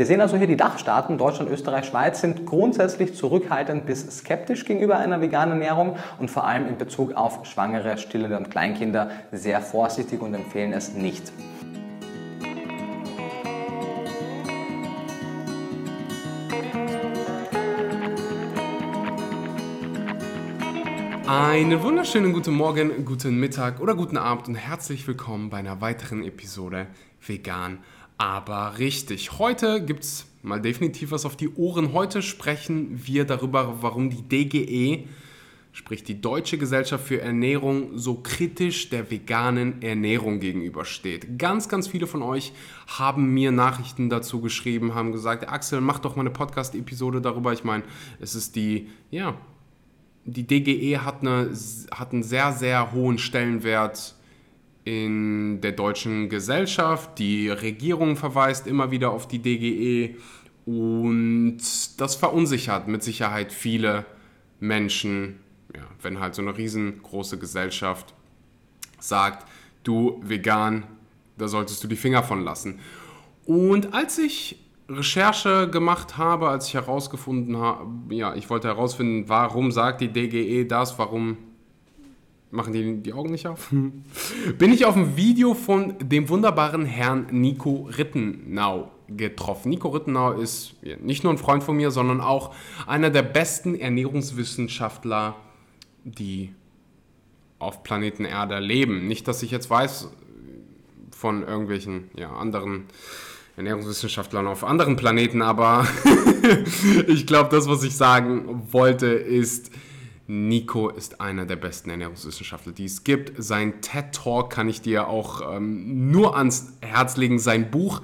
Wir sehen also hier die Dachstaaten, Deutschland, Österreich, Schweiz, sind grundsätzlich zurückhaltend bis skeptisch gegenüber einer veganen Ernährung und vor allem in Bezug auf Schwangere, Stillende und Kleinkinder sehr vorsichtig und empfehlen es nicht. Einen wunderschönen guten Morgen, guten Mittag oder guten Abend und herzlich willkommen bei einer weiteren Episode Vegan, aber richtig. Heute gibt es mal definitiv was auf die Ohren. Heute sprechen wir darüber, warum die DGE, sprich die Deutsche Gesellschaft für Ernährung, so kritisch der veganen Ernährung gegenübersteht. Ganz, ganz viele von euch haben mir Nachrichten dazu geschrieben, haben gesagt, Axel, mach doch mal eine Podcast-Episode darüber. Ich meine, es ist die, ja, die DGE hat, eine, hat einen sehr, sehr hohen Stellenwert in der deutschen Gesellschaft. Die Regierung verweist immer wieder auf die DGE und das verunsichert mit Sicherheit viele Menschen, ja, wenn halt so eine riesengroße Gesellschaft sagt, du vegan, da solltest du die Finger von lassen. Und als ich Recherche gemacht habe, als ich herausgefunden habe, ja, ich wollte herausfinden, warum sagt die DGE das, warum machen die die Augen nicht auf? Bin ich auf ein Video von dem wunderbaren Herrn Nico Rittenau getroffen. Nico Rittenau ist nicht nur ein Freund von mir, sondern auch einer der besten Ernährungswissenschaftler, die auf Planeten Erde leben. Nicht, dass ich jetzt weiß von irgendwelchen ja, anderen Ernährungswissenschaftlern auf anderen Planeten, aber ich glaube, das, was ich sagen wollte, ist, Nico ist einer der besten Ernährungswissenschaftler, die es gibt. Sein TED Talk kann ich dir auch ähm, nur ans Herz legen. Sein Buch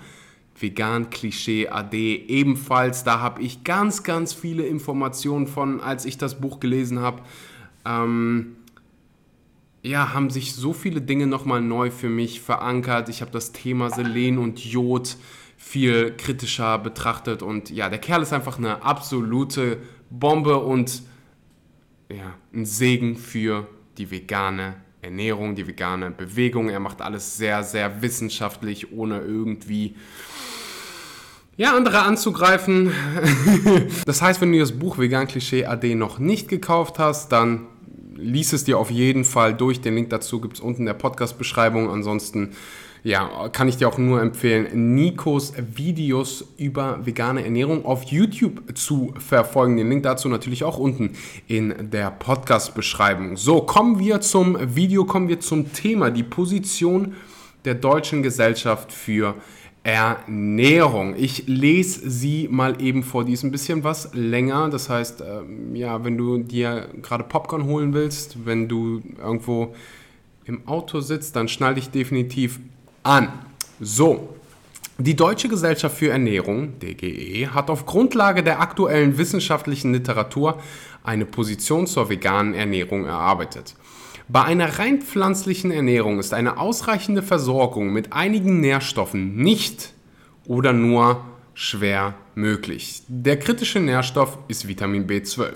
Vegan Klischee AD ebenfalls. Da habe ich ganz, ganz viele Informationen von, als ich das Buch gelesen habe. Ähm, ja, haben sich so viele Dinge nochmal neu für mich verankert. Ich habe das Thema Selen und Jod viel kritischer betrachtet und ja, der Kerl ist einfach eine absolute Bombe und ja, ein Segen für die vegane Ernährung, die vegane Bewegung. Er macht alles sehr, sehr wissenschaftlich, ohne irgendwie ja, andere anzugreifen. das heißt, wenn du das Buch Vegan Klischee AD noch nicht gekauft hast, dann lies es dir auf jeden Fall durch. Den Link dazu gibt es unten in der Podcast-Beschreibung. Ansonsten ja, kann ich dir auch nur empfehlen, Nikos Videos über vegane Ernährung auf YouTube zu verfolgen. Den Link dazu natürlich auch unten in der Podcast-Beschreibung. So, kommen wir zum Video, kommen wir zum Thema, die Position der Deutschen Gesellschaft für Ernährung. Ich lese sie mal eben vor. Die ist ein bisschen was länger. Das heißt, ähm, ja, wenn du dir gerade Popcorn holen willst, wenn du irgendwo im Auto sitzt, dann schnall dich definitiv an. So, die Deutsche Gesellschaft für Ernährung, DGE, hat auf Grundlage der aktuellen wissenschaftlichen Literatur eine Position zur veganen Ernährung erarbeitet. Bei einer rein pflanzlichen Ernährung ist eine ausreichende Versorgung mit einigen Nährstoffen nicht oder nur schwer möglich. Der kritische Nährstoff ist Vitamin B12.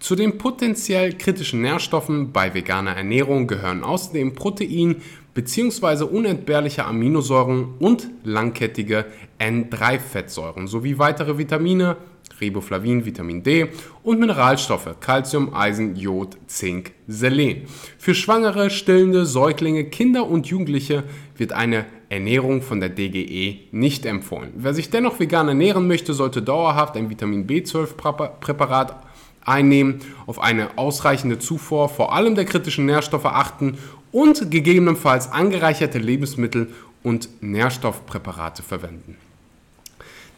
Zu den potenziell kritischen Nährstoffen bei veganer Ernährung gehören außerdem Protein, bzw. unentbehrliche Aminosäuren und langkettige N3-Fettsäuren sowie weitere Vitamine, Riboflavin, Vitamin D und Mineralstoffe, Calcium, Eisen, Jod, Zink, Selen. Für Schwangere, Stillende, Säuglinge, Kinder und Jugendliche wird eine Ernährung von der DGE nicht empfohlen. Wer sich dennoch vegan ernähren möchte, sollte dauerhaft ein Vitamin B12-Präparat einnehmen, auf eine ausreichende Zufuhr vor allem der kritischen Nährstoffe achten und gegebenenfalls angereicherte Lebensmittel und Nährstoffpräparate verwenden.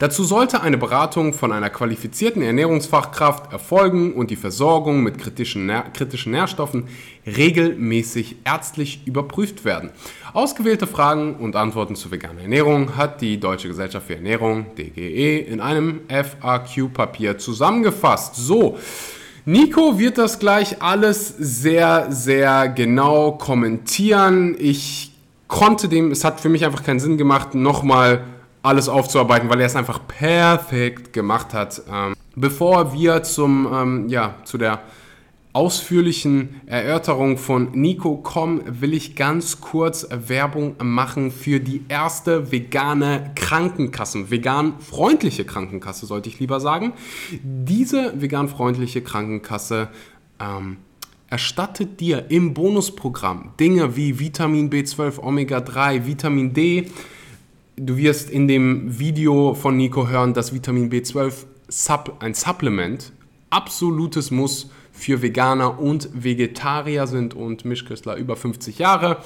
Dazu sollte eine Beratung von einer qualifizierten Ernährungsfachkraft erfolgen und die Versorgung mit kritischen, kritischen Nährstoffen regelmäßig ärztlich überprüft werden. Ausgewählte Fragen und Antworten zu veganer Ernährung hat die Deutsche Gesellschaft für Ernährung, DGE, in einem FAQ-Papier zusammengefasst. So, Nico wird das gleich alles sehr, sehr genau kommentieren. Ich konnte dem, es hat für mich einfach keinen Sinn gemacht, nochmal alles aufzuarbeiten, weil er es einfach perfekt gemacht hat. Ähm, bevor wir zum, ähm, ja, zu der ausführlichen Erörterung von Nico kommen, will ich ganz kurz Werbung machen für die erste vegane Krankenkasse, vegan-freundliche Krankenkasse, sollte ich lieber sagen. Diese vegan-freundliche Krankenkasse ähm, erstattet dir im Bonusprogramm Dinge wie Vitamin B12, Omega 3, Vitamin D. Du wirst in dem Video von Nico hören, dass Vitamin B12 ein Supplement, absolutes Muss für Veganer und Vegetarier sind und Mischköstler über 50 Jahre.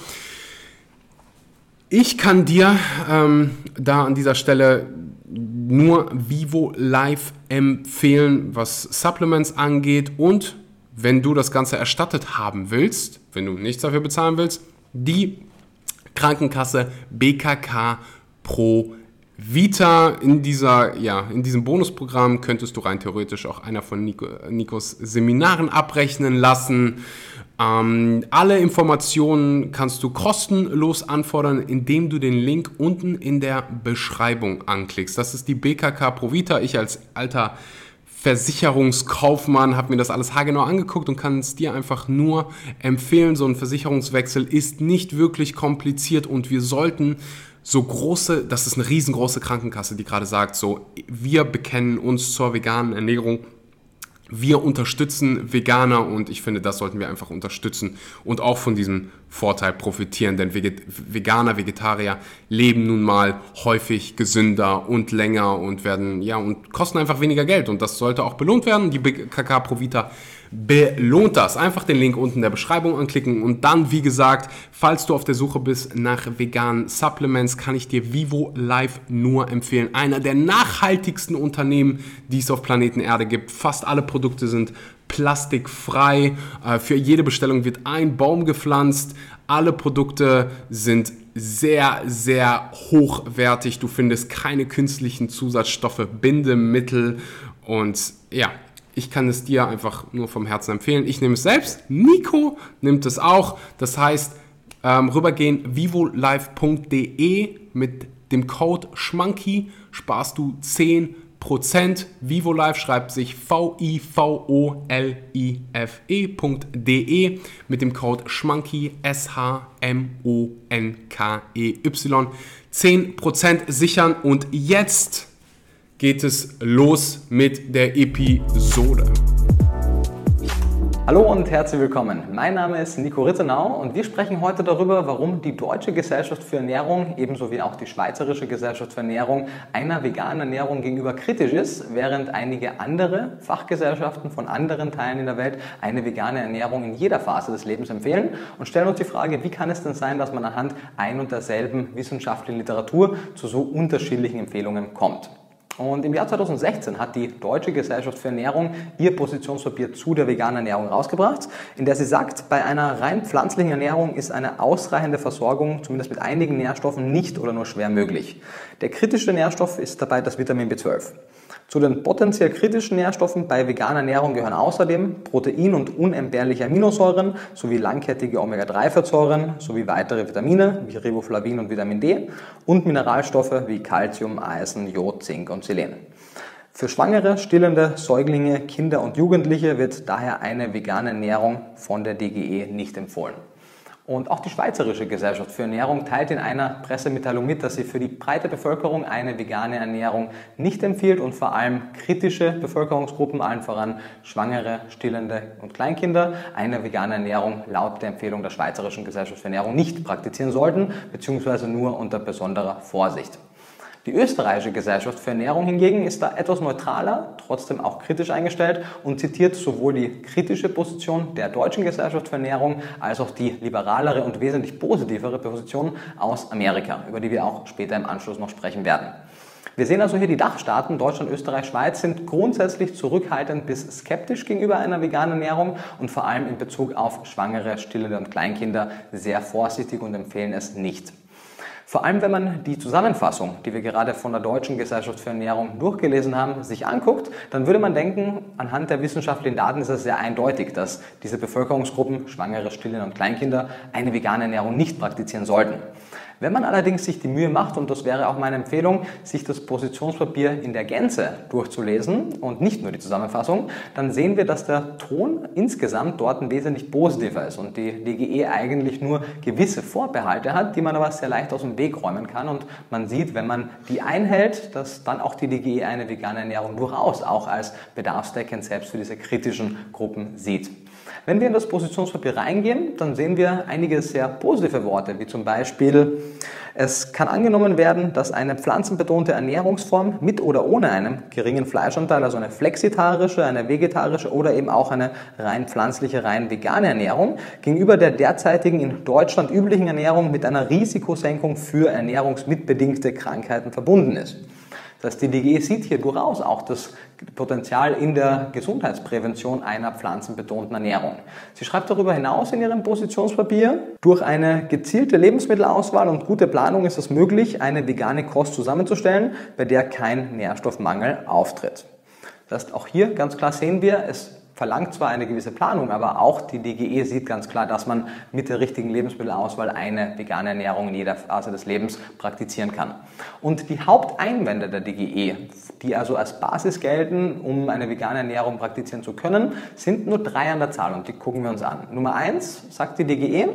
Ich kann dir ähm, da an dieser Stelle nur Vivo Live empfehlen, was Supplements angeht und wenn du das Ganze erstattet haben willst, wenn du nichts dafür bezahlen willst, die Krankenkasse BKK Pro Vita. In, dieser, ja, in diesem Bonusprogramm könntest du rein theoretisch auch einer von Nico, Nikos Seminaren abrechnen lassen. Ähm, alle Informationen kannst du kostenlos anfordern, indem du den Link unten in der Beschreibung anklickst. Das ist die BKK Pro Vita. Ich als alter Versicherungskaufmann, habe mir das alles haargenau angeguckt und kann es dir einfach nur empfehlen. So ein Versicherungswechsel ist nicht wirklich kompliziert und wir sollten so große, das ist eine riesengroße Krankenkasse, die gerade sagt, so, wir bekennen uns zur veganen Ernährung wir unterstützen Veganer und ich finde, das sollten wir einfach unterstützen und auch von diesem Vorteil profitieren, denn Veganer, Vegetarier leben nun mal häufig gesünder und länger und werden, ja, und kosten einfach weniger Geld und das sollte auch belohnt werden. Die BKK Provita belohnt das. Einfach den Link unten in der Beschreibung anklicken und dann, wie gesagt, falls du auf der Suche bist nach veganen Supplements, kann ich dir Vivo Life nur empfehlen. Einer der nachhaltigsten Unternehmen, die es auf Planeten Erde gibt. Fast alle Produkte sind plastikfrei. Äh, für jede Bestellung wird ein Baum gepflanzt. Alle Produkte sind sehr, sehr hochwertig. Du findest keine künstlichen Zusatzstoffe, Bindemittel und ja, ich kann es dir einfach nur vom Herzen empfehlen. Ich nehme es selbst. Nico nimmt es auch. Das heißt, ähm, rübergehen vivolive.de mit dem Code SCHMANKY sparst du 10%. VivoLive schreibt sich V-I-V-O-L-I-F-E.de mit dem Code SCHMANKY S-H-M-O-N-K-E-Y 10% sichern und jetzt geht es los mit der Episode. Hallo und herzlich willkommen. Mein Name ist Nico Rittenau und wir sprechen heute darüber, warum die Deutsche Gesellschaft für Ernährung ebenso wie auch die Schweizerische Gesellschaft für Ernährung einer veganen Ernährung gegenüber kritisch ist, während einige andere Fachgesellschaften von anderen Teilen in der Welt eine vegane Ernährung in jeder Phase des Lebens empfehlen und stellen uns die Frage, wie kann es denn sein, dass man anhand ein und derselben wissenschaftlichen Literatur zu so unterschiedlichen Empfehlungen kommt. Und im Jahr 2016 hat die Deutsche Gesellschaft für Ernährung ihr Positionspapier zu der veganen Ernährung rausgebracht, in der sie sagt, bei einer rein pflanzlichen Ernährung ist eine ausreichende Versorgung, zumindest mit einigen Nährstoffen, nicht oder nur schwer möglich. Der kritische Nährstoff ist dabei das Vitamin B12. Zu den potenziell kritischen Nährstoffen bei veganer Ernährung gehören außerdem Protein- und unentbehrliche Aminosäuren sowie langkettige Omega-3-Fettsäuren sowie weitere Vitamine wie Riboflavin und Vitamin D und Mineralstoffe wie Calcium, Eisen, Jod, Zink und Selen. Für Schwangere, stillende Säuglinge, Kinder und Jugendliche wird daher eine vegane Ernährung von der DGE nicht empfohlen. Und auch die Schweizerische Gesellschaft für Ernährung teilt in einer Pressemitteilung mit, dass sie für die breite Bevölkerung eine vegane Ernährung nicht empfiehlt und vor allem kritische Bevölkerungsgruppen, allen voran Schwangere, Stillende und Kleinkinder, eine vegane Ernährung laut der Empfehlung der Schweizerischen Gesellschaft für Ernährung nicht praktizieren sollten, beziehungsweise nur unter besonderer Vorsicht. Die österreichische Gesellschaft für Ernährung hingegen ist da etwas neutraler, trotzdem auch kritisch eingestellt und zitiert sowohl die kritische Position der deutschen Gesellschaft für Ernährung als auch die liberalere und wesentlich positivere Position aus Amerika, über die wir auch später im Anschluss noch sprechen werden. Wir sehen also hier, die Dachstaaten Deutschland, Österreich, Schweiz sind grundsätzlich zurückhaltend bis skeptisch gegenüber einer veganen Ernährung und vor allem in Bezug auf Schwangere, Stillende und Kleinkinder sehr vorsichtig und empfehlen es nicht. Vor allem, wenn man die Zusammenfassung, die wir gerade von der Deutschen Gesellschaft für Ernährung durchgelesen haben, sich anguckt, dann würde man denken, anhand der wissenschaftlichen Daten ist es sehr eindeutig, dass diese Bevölkerungsgruppen, Schwangere, Stillen und Kleinkinder, eine vegane Ernährung nicht praktizieren sollten. Wenn man allerdings sich die Mühe macht, und das wäre auch meine Empfehlung, sich das Positionspapier in der Gänze durchzulesen und nicht nur die Zusammenfassung, dann sehen wir, dass der Ton insgesamt dort ein wesentlich positiver ist und die DGE eigentlich nur gewisse Vorbehalte hat, die man aber sehr leicht aus dem Weg räumen kann und man sieht, wenn man die einhält, dass dann auch die DGE eine vegane Ernährung durchaus auch als bedarfsdeckend selbst für diese kritischen Gruppen sieht. Wenn wir in das Positionspapier reingehen, dann sehen wir einige sehr positive Worte, wie zum Beispiel, es kann angenommen werden, dass eine pflanzenbetonte Ernährungsform mit oder ohne einen geringen Fleischanteil, also eine flexitarische, eine vegetarische oder eben auch eine rein pflanzliche, rein vegane Ernährung, gegenüber der derzeitigen in Deutschland üblichen Ernährung mit einer Risikosenkung für ernährungsmitbedingte Krankheiten verbunden ist. Das DGE sieht hier durchaus auch das Potenzial in der Gesundheitsprävention einer pflanzenbetonten Ernährung. Sie schreibt darüber hinaus in ihrem Positionspapier, durch eine gezielte Lebensmittelauswahl und gute Planung ist es möglich, eine vegane Kost zusammenzustellen, bei der kein Nährstoffmangel auftritt. Das heißt, auch hier ganz klar sehen wir, es verlangt zwar eine gewisse Planung, aber auch die DGE sieht ganz klar, dass man mit der richtigen Lebensmittelauswahl eine vegane Ernährung in jeder Phase des Lebens praktizieren kann. Und die Haupteinwände der DGE, die also als Basis gelten, um eine vegane Ernährung praktizieren zu können, sind nur drei an der Zahl und die gucken wir uns an. Nummer eins sagt die DGE,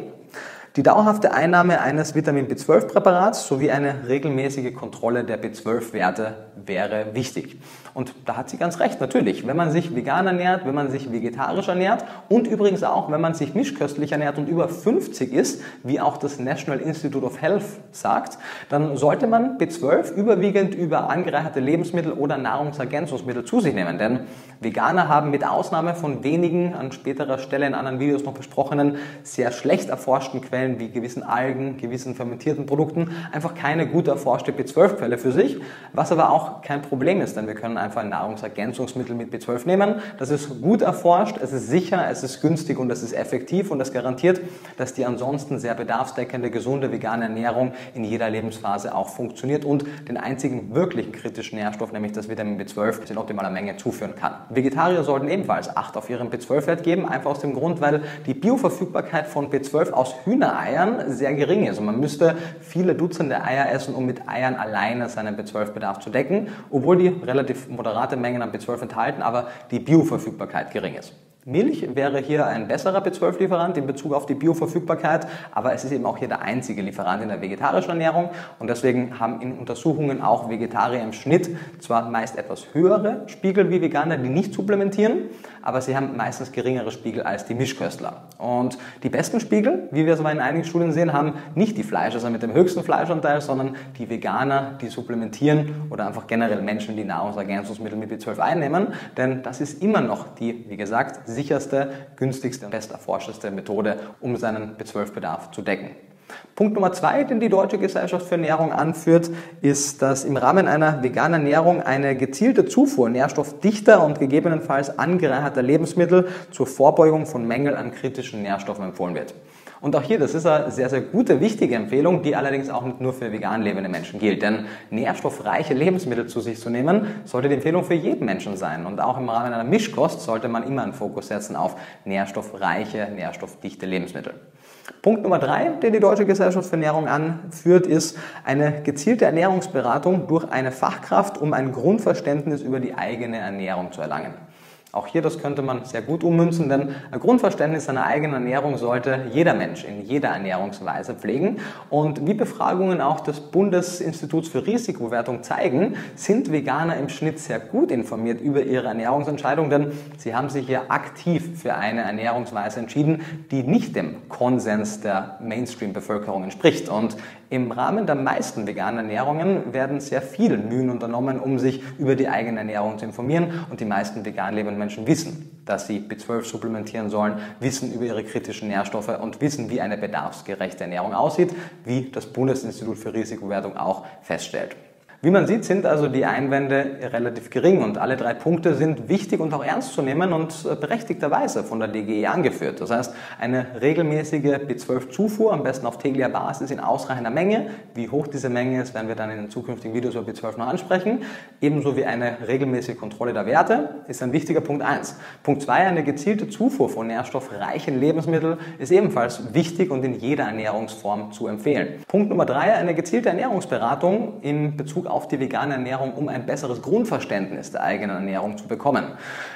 die dauerhafte Einnahme eines Vitamin B12-Präparats sowie eine regelmäßige Kontrolle der B12-Werte wäre wichtig. Und da hat sie ganz recht, natürlich. Wenn man sich vegan ernährt, wenn man sich vegetarisch ernährt und übrigens auch, wenn man sich mischköstlich ernährt und über 50 ist, wie auch das National Institute of Health sagt, dann sollte man B12 überwiegend über angereicherte Lebensmittel oder Nahrungsergänzungsmittel zu sich nehmen. Denn Veganer haben mit Ausnahme von wenigen an späterer Stelle in anderen Videos noch besprochenen, sehr schlecht erforschten Quellen wie gewissen Algen, gewissen fermentierten Produkten einfach keine gut erforschte B12-Quelle für sich, was aber auch kein Problem ist, denn wir können einfach ein Nahrungsergänzungsmittel mit B12 nehmen. Das ist gut erforscht, es ist sicher, es ist günstig und es ist effektiv und das garantiert, dass die ansonsten sehr bedarfsdeckende, gesunde vegane Ernährung in jeder Lebensphase auch funktioniert und den einzigen wirklichen kritischen Nährstoff, nämlich das Vitamin B12, in optimaler Menge zuführen kann. Vegetarier sollten ebenfalls Acht auf ihren B12-Wert geben, einfach aus dem Grund, weil die Bioverfügbarkeit von B12 aus Hühnereiern sehr gering ist und man müsste viele Dutzende Eier essen, um mit Eiern alleine seinen B12-Bedarf zu decken, obwohl die relativ moderate Mengen an B12 enthalten, aber die Bioverfügbarkeit gering ist. Milch wäre hier ein besserer B12-Lieferant in Bezug auf die Bioverfügbarkeit, aber es ist eben auch hier der einzige Lieferant in der vegetarischen Ernährung und deswegen haben in Untersuchungen auch Vegetarier im Schnitt zwar meist etwas höhere Spiegel wie Veganer, die nicht supplementieren, aber sie haben meistens geringere Spiegel als die Mischköstler. Und die besten Spiegel, wie wir es aber in einigen Studien sehen, haben nicht die Fleischesser mit dem höchsten Fleischanteil, sondern die Veganer, die supplementieren oder einfach generell Menschen, die Nahrungsergänzungsmittel mit B12 einnehmen, denn das ist immer noch die, wie gesagt, sicherste, günstigste und besterforschteste Methode, um seinen B12-Bedarf zu decken. Punkt Nummer zwei, den die Deutsche Gesellschaft für Ernährung anführt, ist, dass im Rahmen einer veganen Ernährung eine gezielte Zufuhr nährstoffdichter und gegebenenfalls angereicherter Lebensmittel zur Vorbeugung von Mängel an kritischen Nährstoffen empfohlen wird. Und auch hier, das ist eine sehr, sehr gute, wichtige Empfehlung, die allerdings auch nicht nur für vegan lebende Menschen gilt. Denn nährstoffreiche Lebensmittel zu sich zu nehmen, sollte die Empfehlung für jeden Menschen sein. Und auch im Rahmen einer Mischkost sollte man immer einen Fokus setzen auf nährstoffreiche, nährstoffdichte Lebensmittel. Punkt Nummer drei, den die Deutsche Gesellschaft für Ernährung anführt, ist eine gezielte Ernährungsberatung durch eine Fachkraft, um ein Grundverständnis über die eigene Ernährung zu erlangen. Auch hier, das könnte man sehr gut ummünzen, denn ein Grundverständnis seiner eigenen Ernährung sollte jeder Mensch in jeder Ernährungsweise pflegen. Und wie Befragungen auch des Bundesinstituts für Risikobewertung zeigen, sind Veganer im Schnitt sehr gut informiert über ihre Ernährungsentscheidung, denn sie haben sich hier aktiv für eine Ernährungsweise entschieden, die nicht dem Konsens der Mainstream-Bevölkerung entspricht. Und im Rahmen der meisten veganen Ernährungen werden sehr viele Mühen unternommen, um sich über die eigene Ernährung zu informieren. Und die meisten vegan lebenden Menschen wissen, dass sie B12 supplementieren sollen, wissen über ihre kritischen Nährstoffe und wissen, wie eine bedarfsgerechte Ernährung aussieht, wie das Bundesinstitut für Risikobewertung auch feststellt. Wie man sieht, sind also die Einwände relativ gering und alle drei Punkte sind wichtig und auch ernst zu nehmen und äh, berechtigterweise von der DGE angeführt. Das heißt, eine regelmäßige B12-Zufuhr, am besten auf täglicher Basis in ausreichender Menge. Wie hoch diese Menge ist, werden wir dann in den zukünftigen Videos über B12 noch ansprechen. Ebenso wie eine regelmäßige Kontrolle der Werte ist ein wichtiger Punkt 1. Punkt 2, eine gezielte Zufuhr von nährstoffreichen Lebensmitteln ist ebenfalls wichtig und in jeder Ernährungsform zu empfehlen. Punkt Nummer 3, eine gezielte Ernährungsberatung in Bezug auf die vegane Ernährung, um ein besseres Grundverständnis der eigenen Ernährung zu bekommen.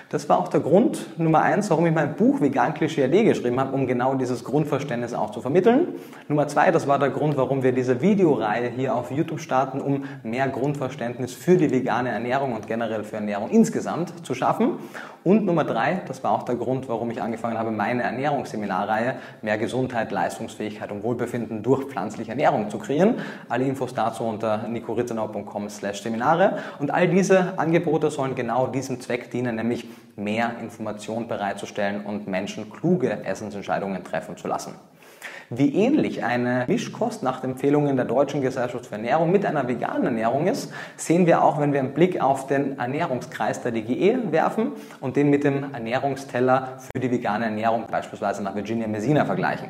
Das war auch der Grund Nummer eins, warum ich mein Buch Vegan Klischee AD geschrieben habe, um genau dieses Grundverständnis auch zu vermitteln. Nummer zwei, das war der Grund, warum wir diese Videoreihe hier auf YouTube starten, um mehr Grundverständnis für die vegane Ernährung und generell für Ernährung insgesamt zu schaffen. Und Nummer drei, das war auch der Grund, warum ich angefangen habe, meine Ernährungsseminarreihe mehr Gesundheit, Leistungsfähigkeit und Wohlbefinden durch pflanzliche Ernährung zu kreieren. Alle Infos dazu unter nicoritzenau.com slash Seminare. Und all diese Angebote sollen genau diesem Zweck dienen, nämlich mehr Information bereitzustellen und Menschen kluge Essensentscheidungen treffen zu lassen. Wie ähnlich eine Mischkost nach Empfehlungen der Deutschen Gesellschaft für Ernährung mit einer veganen Ernährung ist, sehen wir auch, wenn wir einen Blick auf den Ernährungskreis der DGE werfen und den mit dem Ernährungsteller für die vegane Ernährung beispielsweise nach Virginia Messina vergleichen.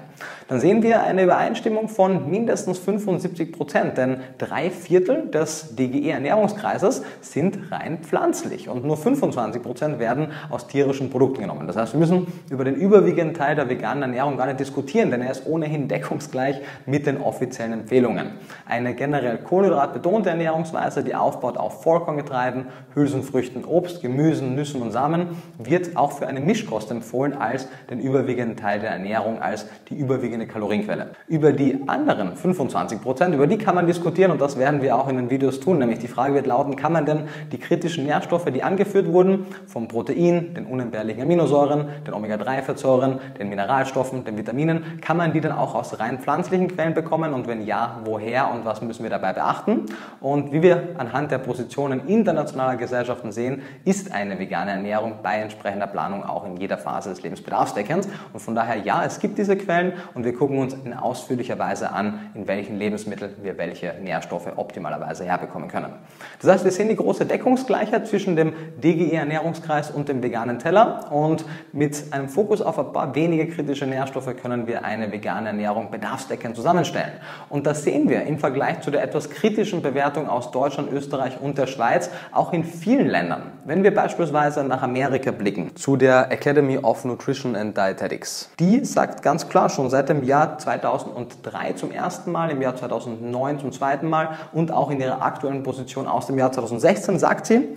Dann sehen wir eine Übereinstimmung von mindestens 75 Prozent, denn drei Viertel des DGE Ernährungskreises sind rein pflanzlich und nur 25 Prozent werden aus tierischen Produkten genommen. Das heißt, wir müssen über den überwiegenden Teil der veganen Ernährung gar nicht diskutieren, denn er ist ohnehin ohnehin deckungsgleich mit den offiziellen Empfehlungen. Eine generell kohlenhydratbetonte Ernährungsweise, die aufbaut auf Vollkorngetreiden, Hülsenfrüchten, Obst, Gemüsen, Nüssen und Samen, wird auch für eine Mischkost empfohlen als den überwiegenden Teil der Ernährung, als die überwiegende Kalorienquelle. Über die anderen 25 Prozent, über die kann man diskutieren und das werden wir auch in den Videos tun. Nämlich die Frage wird lauten, kann man denn die kritischen Nährstoffe, die angeführt wurden, vom Protein, den unentbehrlichen Aminosäuren, den Omega-3-Fettsäuren, den Mineralstoffen, den Vitaminen, kann man die denn auch aus rein pflanzlichen Quellen bekommen und wenn ja, woher und was müssen wir dabei beachten? Und wie wir anhand der Positionen internationaler Gesellschaften sehen, ist eine vegane Ernährung bei entsprechender Planung auch in jeder Phase des Lebens bedarfsdeckend. Und von daher ja, es gibt diese Quellen und wir gucken uns in ausführlicher Weise an, in welchen Lebensmitteln wir welche Nährstoffe optimalerweise herbekommen können. Das heißt, wir sehen die große Deckungsgleichheit zwischen dem DGE-Ernährungskreis und dem veganen Teller und mit einem Fokus auf ein paar wenige kritische Nährstoffe können wir eine vegane Ernährung bedarfsdeckend zusammenstellen. Und das sehen wir im Vergleich zu der etwas kritischen Bewertung aus Deutschland, Österreich und der Schweiz auch in vielen Ländern. Wenn wir beispielsweise nach Amerika blicken, zu der Academy of Nutrition and Dietetics, die sagt ganz klar schon seit dem Jahr 2003 zum ersten Mal, im Jahr 2009 zum zweiten Mal und auch in ihrer aktuellen Position aus dem Jahr 2016 sagt sie,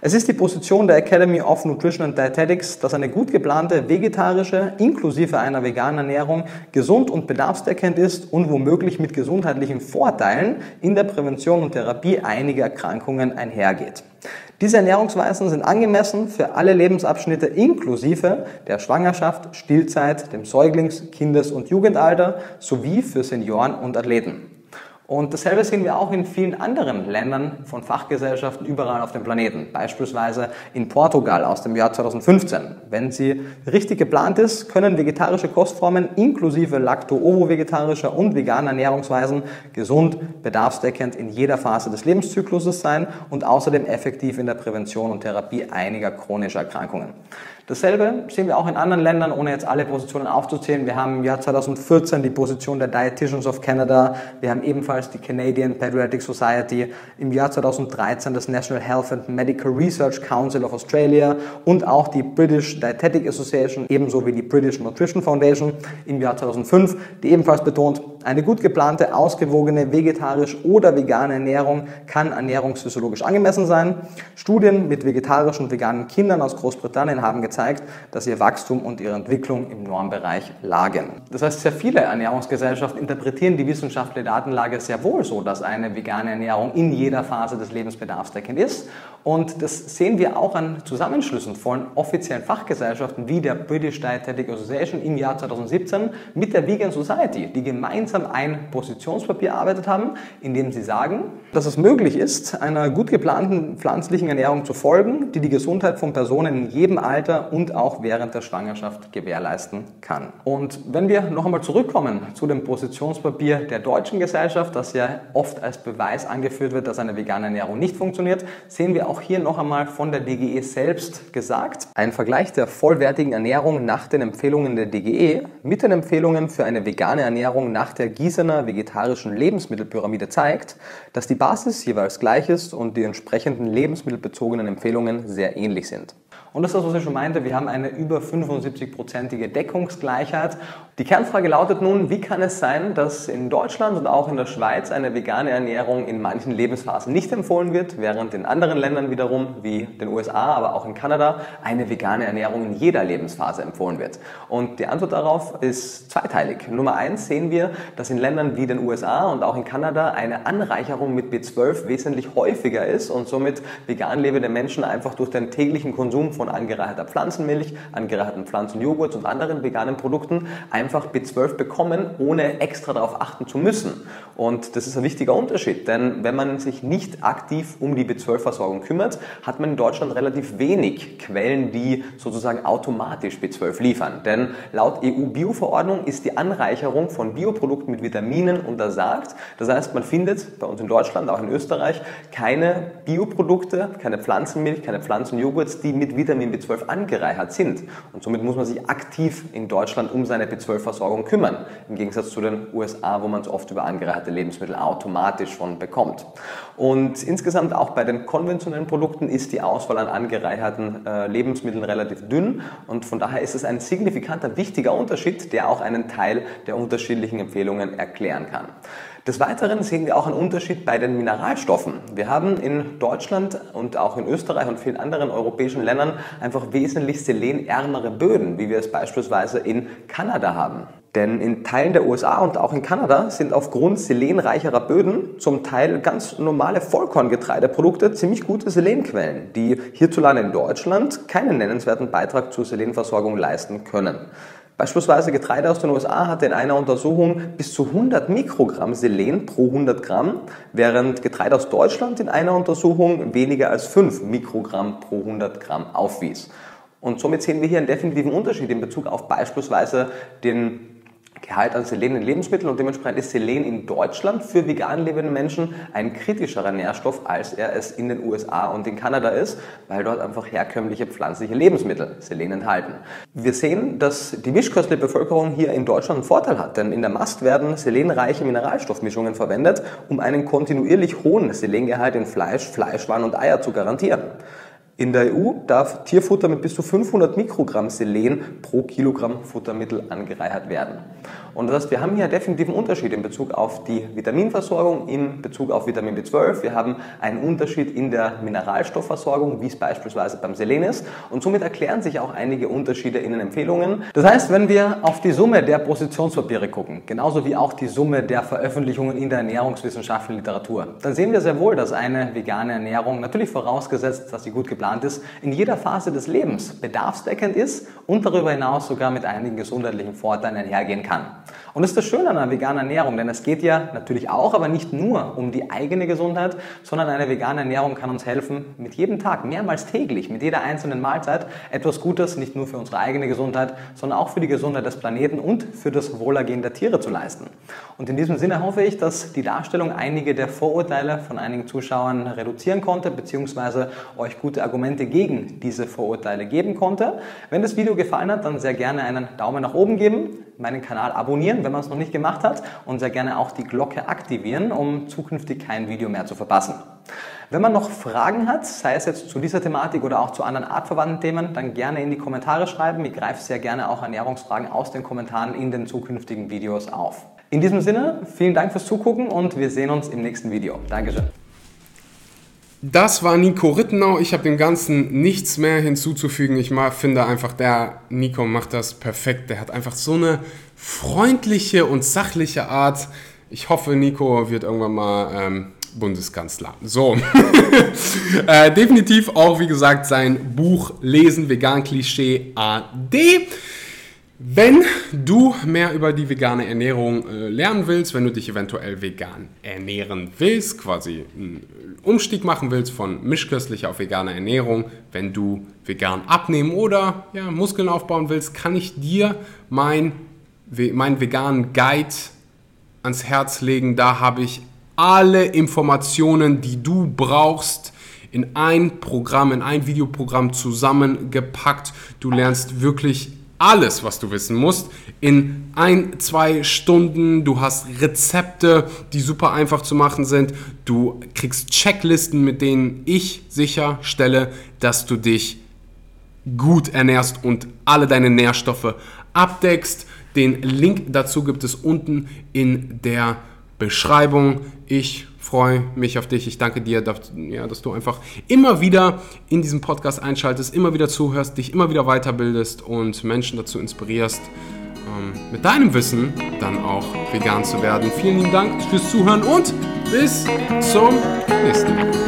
es ist die Position der Academy of Nutrition and Dietetics, dass eine gut geplante vegetarische, inklusive einer veganen Ernährung, gesund und bedarfsdeckend ist und womöglich mit gesundheitlichen Vorteilen in der Prävention und Therapie einiger Erkrankungen einhergeht. Diese Ernährungsweisen sind angemessen für alle Lebensabschnitte inklusive der Schwangerschaft, Stillzeit, dem Säuglings-, Kindes- und Jugendalter sowie für Senioren und Athleten. Und dasselbe sehen wir auch in vielen anderen Ländern von Fachgesellschaften überall auf dem Planeten. Beispielsweise in Portugal aus dem Jahr 2015. Wenn sie richtig geplant ist, können vegetarische Kostformen inklusive lacto-ovo-vegetarischer und veganer Ernährungsweisen gesund, bedarfsdeckend in jeder Phase des Lebenszykluses sein und außerdem effektiv in der Prävention und Therapie einiger chronischer Erkrankungen. Dasselbe sehen wir auch in anderen Ländern, ohne jetzt alle Positionen aufzuzählen. Wir haben im Jahr 2014 die Position der Dietitians of Canada. Wir haben ebenfalls die Canadian Pediatric Society. Im Jahr 2013 das National Health and Medical Research Council of Australia und auch die British Dietetic Association, ebenso wie die British Nutrition Foundation im Jahr 2005, die ebenfalls betont, eine gut geplante, ausgewogene vegetarisch oder vegane Ernährung kann ernährungsphysiologisch angemessen sein. Studien mit vegetarischen und veganen Kindern aus Großbritannien haben gezeigt, dass ihr Wachstum und ihre Entwicklung im Normbereich lagen. Das heißt, sehr viele Ernährungsgesellschaften interpretieren die wissenschaftliche Datenlage sehr wohl so, dass eine vegane Ernährung in jeder Phase des Lebens bedarfsdeckend ist. Und das sehen wir auch an Zusammenschlüssen von offiziellen Fachgesellschaften wie der British Dietetic Association im Jahr 2017 mit der Vegan Society, die gemeinsam ein Positionspapier erarbeitet haben, in dem sie sagen, dass es möglich ist, einer gut geplanten pflanzlichen Ernährung zu folgen, die die Gesundheit von Personen in jedem Alter und auch während der Schwangerschaft gewährleisten kann. Und wenn wir noch einmal zurückkommen zu dem Positionspapier der deutschen Gesellschaft, das ja oft als Beweis angeführt wird, dass eine vegane Ernährung nicht funktioniert, sehen wir auch hier noch einmal von der DGE selbst gesagt. Ein Vergleich der vollwertigen Ernährung nach den Empfehlungen der DGE mit den Empfehlungen für eine vegane Ernährung nach der Gießener vegetarischen Lebensmittelpyramide zeigt, dass die Basis jeweils gleich ist und die entsprechenden lebensmittelbezogenen Empfehlungen sehr ähnlich sind. Und das ist das, was ich schon meinte. Wir haben eine über 75-prozentige Deckungsgleichheit. Die Kernfrage lautet nun, wie kann es sein, dass in Deutschland und auch in der Schweiz eine vegane Ernährung in manchen Lebensphasen nicht empfohlen wird, während in anderen Ländern wiederum, wie den USA, aber auch in Kanada, eine vegane Ernährung in jeder Lebensphase empfohlen wird. Und die Antwort darauf ist zweiteilig. Nummer eins sehen wir, dass in Ländern wie den USA und auch in Kanada eine Anreicherung mit B12 wesentlich häufiger ist und somit vegan lebende Menschen einfach durch den täglichen Konsum von angereicherter Pflanzenmilch, angereicherten Pflanzenjoghurt und anderen veganen Produkten einfach B12 bekommen, ohne extra darauf achten zu müssen. Und das ist ein wichtiger Unterschied, denn wenn man sich nicht aktiv um die B12-Versorgung kümmert, hat man in Deutschland relativ wenig Quellen, die sozusagen automatisch B12 liefern. Denn laut EU-Bio-Verordnung ist die Anreicherung von Bioprodukten mit Vitaminen untersagt. Das heißt, man findet bei uns in Deutschland, auch in Österreich, keine Bioprodukte, keine Pflanzenmilch, keine Pflanzenjoghurts, die mit Vitamin B12 angereichert sind. Und somit muss man sich aktiv in Deutschland um seine B12-Versorgung kümmern. Im Gegensatz zu den USA, wo man es oft über angereicherte Lebensmittel automatisch schon bekommt. Und insgesamt auch bei den konventionellen Produkten ist die Auswahl an angereicherten äh, Lebensmitteln relativ dünn und von daher ist es ein signifikanter, wichtiger Unterschied, der auch einen Teil der unterschiedlichen Empfehlungen erklären kann. Des Weiteren sehen wir auch einen Unterschied bei den Mineralstoffen. Wir haben in Deutschland und auch in Österreich und vielen anderen europäischen Ländern einfach wesentlich selenärmere Böden, wie wir es beispielsweise in Kanada haben. Denn in Teilen der USA und auch in Kanada sind aufgrund selenreicherer Böden zum Teil ganz normale Vollkorngetreideprodukte ziemlich gute Selenquellen, die hierzulande in Deutschland keinen nennenswerten Beitrag zur Selenversorgung leisten können. Beispielsweise Getreide aus den USA hatte in einer Untersuchung bis zu 100 Mikrogramm Selen pro 100 Gramm, während Getreide aus Deutschland in einer Untersuchung weniger als 5 Mikrogramm pro 100 Gramm aufwies. Und somit sehen wir hier einen definitiven Unterschied in Bezug auf beispielsweise den Gehalt an Selen in Lebensmitteln und dementsprechend ist Selen in Deutschland für vegan lebende Menschen ein kritischerer Nährstoff, als er es in den USA und in Kanada ist, weil dort einfach herkömmliche pflanzliche Lebensmittel Selen enthalten. Wir sehen, dass die mischköstliche Bevölkerung hier in Deutschland einen Vorteil hat, denn in der Mast werden selenreiche Mineralstoffmischungen verwendet, um einen kontinuierlich hohen Selengehalt in Fleisch, Fleischwaren und Eier zu garantieren. In der EU darf Tierfutter mit bis zu 500 Mikrogramm Selen pro Kilogramm Futtermittel angereichert werden. Und das heißt, wir haben hier definitiv einen Unterschied in Bezug auf die Vitaminversorgung, in Bezug auf Vitamin B12. Wir haben einen Unterschied in der Mineralstoffversorgung, wie es beispielsweise beim Selen ist. Und somit erklären sich auch einige Unterschiede in den Empfehlungen. Das heißt, wenn wir auf die Summe der Positionspapiere gucken, genauso wie auch die Summe der Veröffentlichungen in der ernährungswissenschaftlichen Literatur, dann sehen wir sehr wohl, dass eine vegane Ernährung, natürlich vorausgesetzt, dass sie gut geplant ist, in jeder Phase des Lebens bedarfsdeckend ist und darüber hinaus sogar mit einigen gesundheitlichen Vorteilen einhergehen kann. Und das ist das Schöne an einer veganen Ernährung, denn es geht ja natürlich auch, aber nicht nur um die eigene Gesundheit, sondern eine vegane Ernährung kann uns helfen, mit jedem Tag, mehrmals täglich, mit jeder einzelnen Mahlzeit etwas Gutes, nicht nur für unsere eigene Gesundheit, sondern auch für die Gesundheit des Planeten und für das Wohlergehen der Tiere zu leisten. Und in diesem Sinne hoffe ich, dass die Darstellung einige der Vorurteile von einigen Zuschauern reduzieren konnte, beziehungsweise euch gute Argumente gegen diese Vorurteile geben konnte. Wenn das Video gefallen hat, dann sehr gerne einen Daumen nach oben geben meinen Kanal abonnieren, wenn man es noch nicht gemacht hat und sehr gerne auch die Glocke aktivieren, um zukünftig kein Video mehr zu verpassen. Wenn man noch Fragen hat, sei es jetzt zu dieser Thematik oder auch zu anderen artverwandten Themen, dann gerne in die Kommentare schreiben. Ich greife sehr gerne auch Ernährungsfragen aus den Kommentaren in den zukünftigen Videos auf. In diesem Sinne, vielen Dank fürs Zugucken und wir sehen uns im nächsten Video. Dankeschön. Das war Nico Rittenau. Ich habe dem Ganzen nichts mehr hinzuzufügen. Ich finde einfach, der Nico macht das perfekt. Der hat einfach so eine freundliche und sachliche Art. Ich hoffe, Nico wird irgendwann mal ähm, Bundeskanzler. So. äh, definitiv auch, wie gesagt, sein Buch Lesen, Vegan Klischee AD. Wenn du mehr über die vegane Ernährung äh, lernen willst, wenn du dich eventuell vegan ernähren willst, quasi einen Umstieg machen willst von mischköstlicher auf vegane Ernährung, wenn du vegan abnehmen oder ja, Muskeln aufbauen willst, kann ich dir mein, meinen veganen Guide ans Herz legen. Da habe ich alle Informationen, die du brauchst, in ein Programm, in ein Videoprogramm zusammengepackt. Du lernst wirklich alles, was du wissen musst, in ein, zwei Stunden. Du hast Rezepte, die super einfach zu machen sind. Du kriegst Checklisten, mit denen ich sicherstelle, dass du dich gut ernährst und alle deine Nährstoffe abdeckst. Den Link dazu gibt es unten in der Beschreibung. Ich freue mich auf dich. Ich danke dir, dass, ja, dass du einfach immer wieder in diesem Podcast einschaltest, immer wieder zuhörst, dich immer wieder weiterbildest und Menschen dazu inspirierst, ähm, mit deinem Wissen dann auch vegan zu werden. Vielen lieben Dank fürs Zuhören und bis zum nächsten Mal.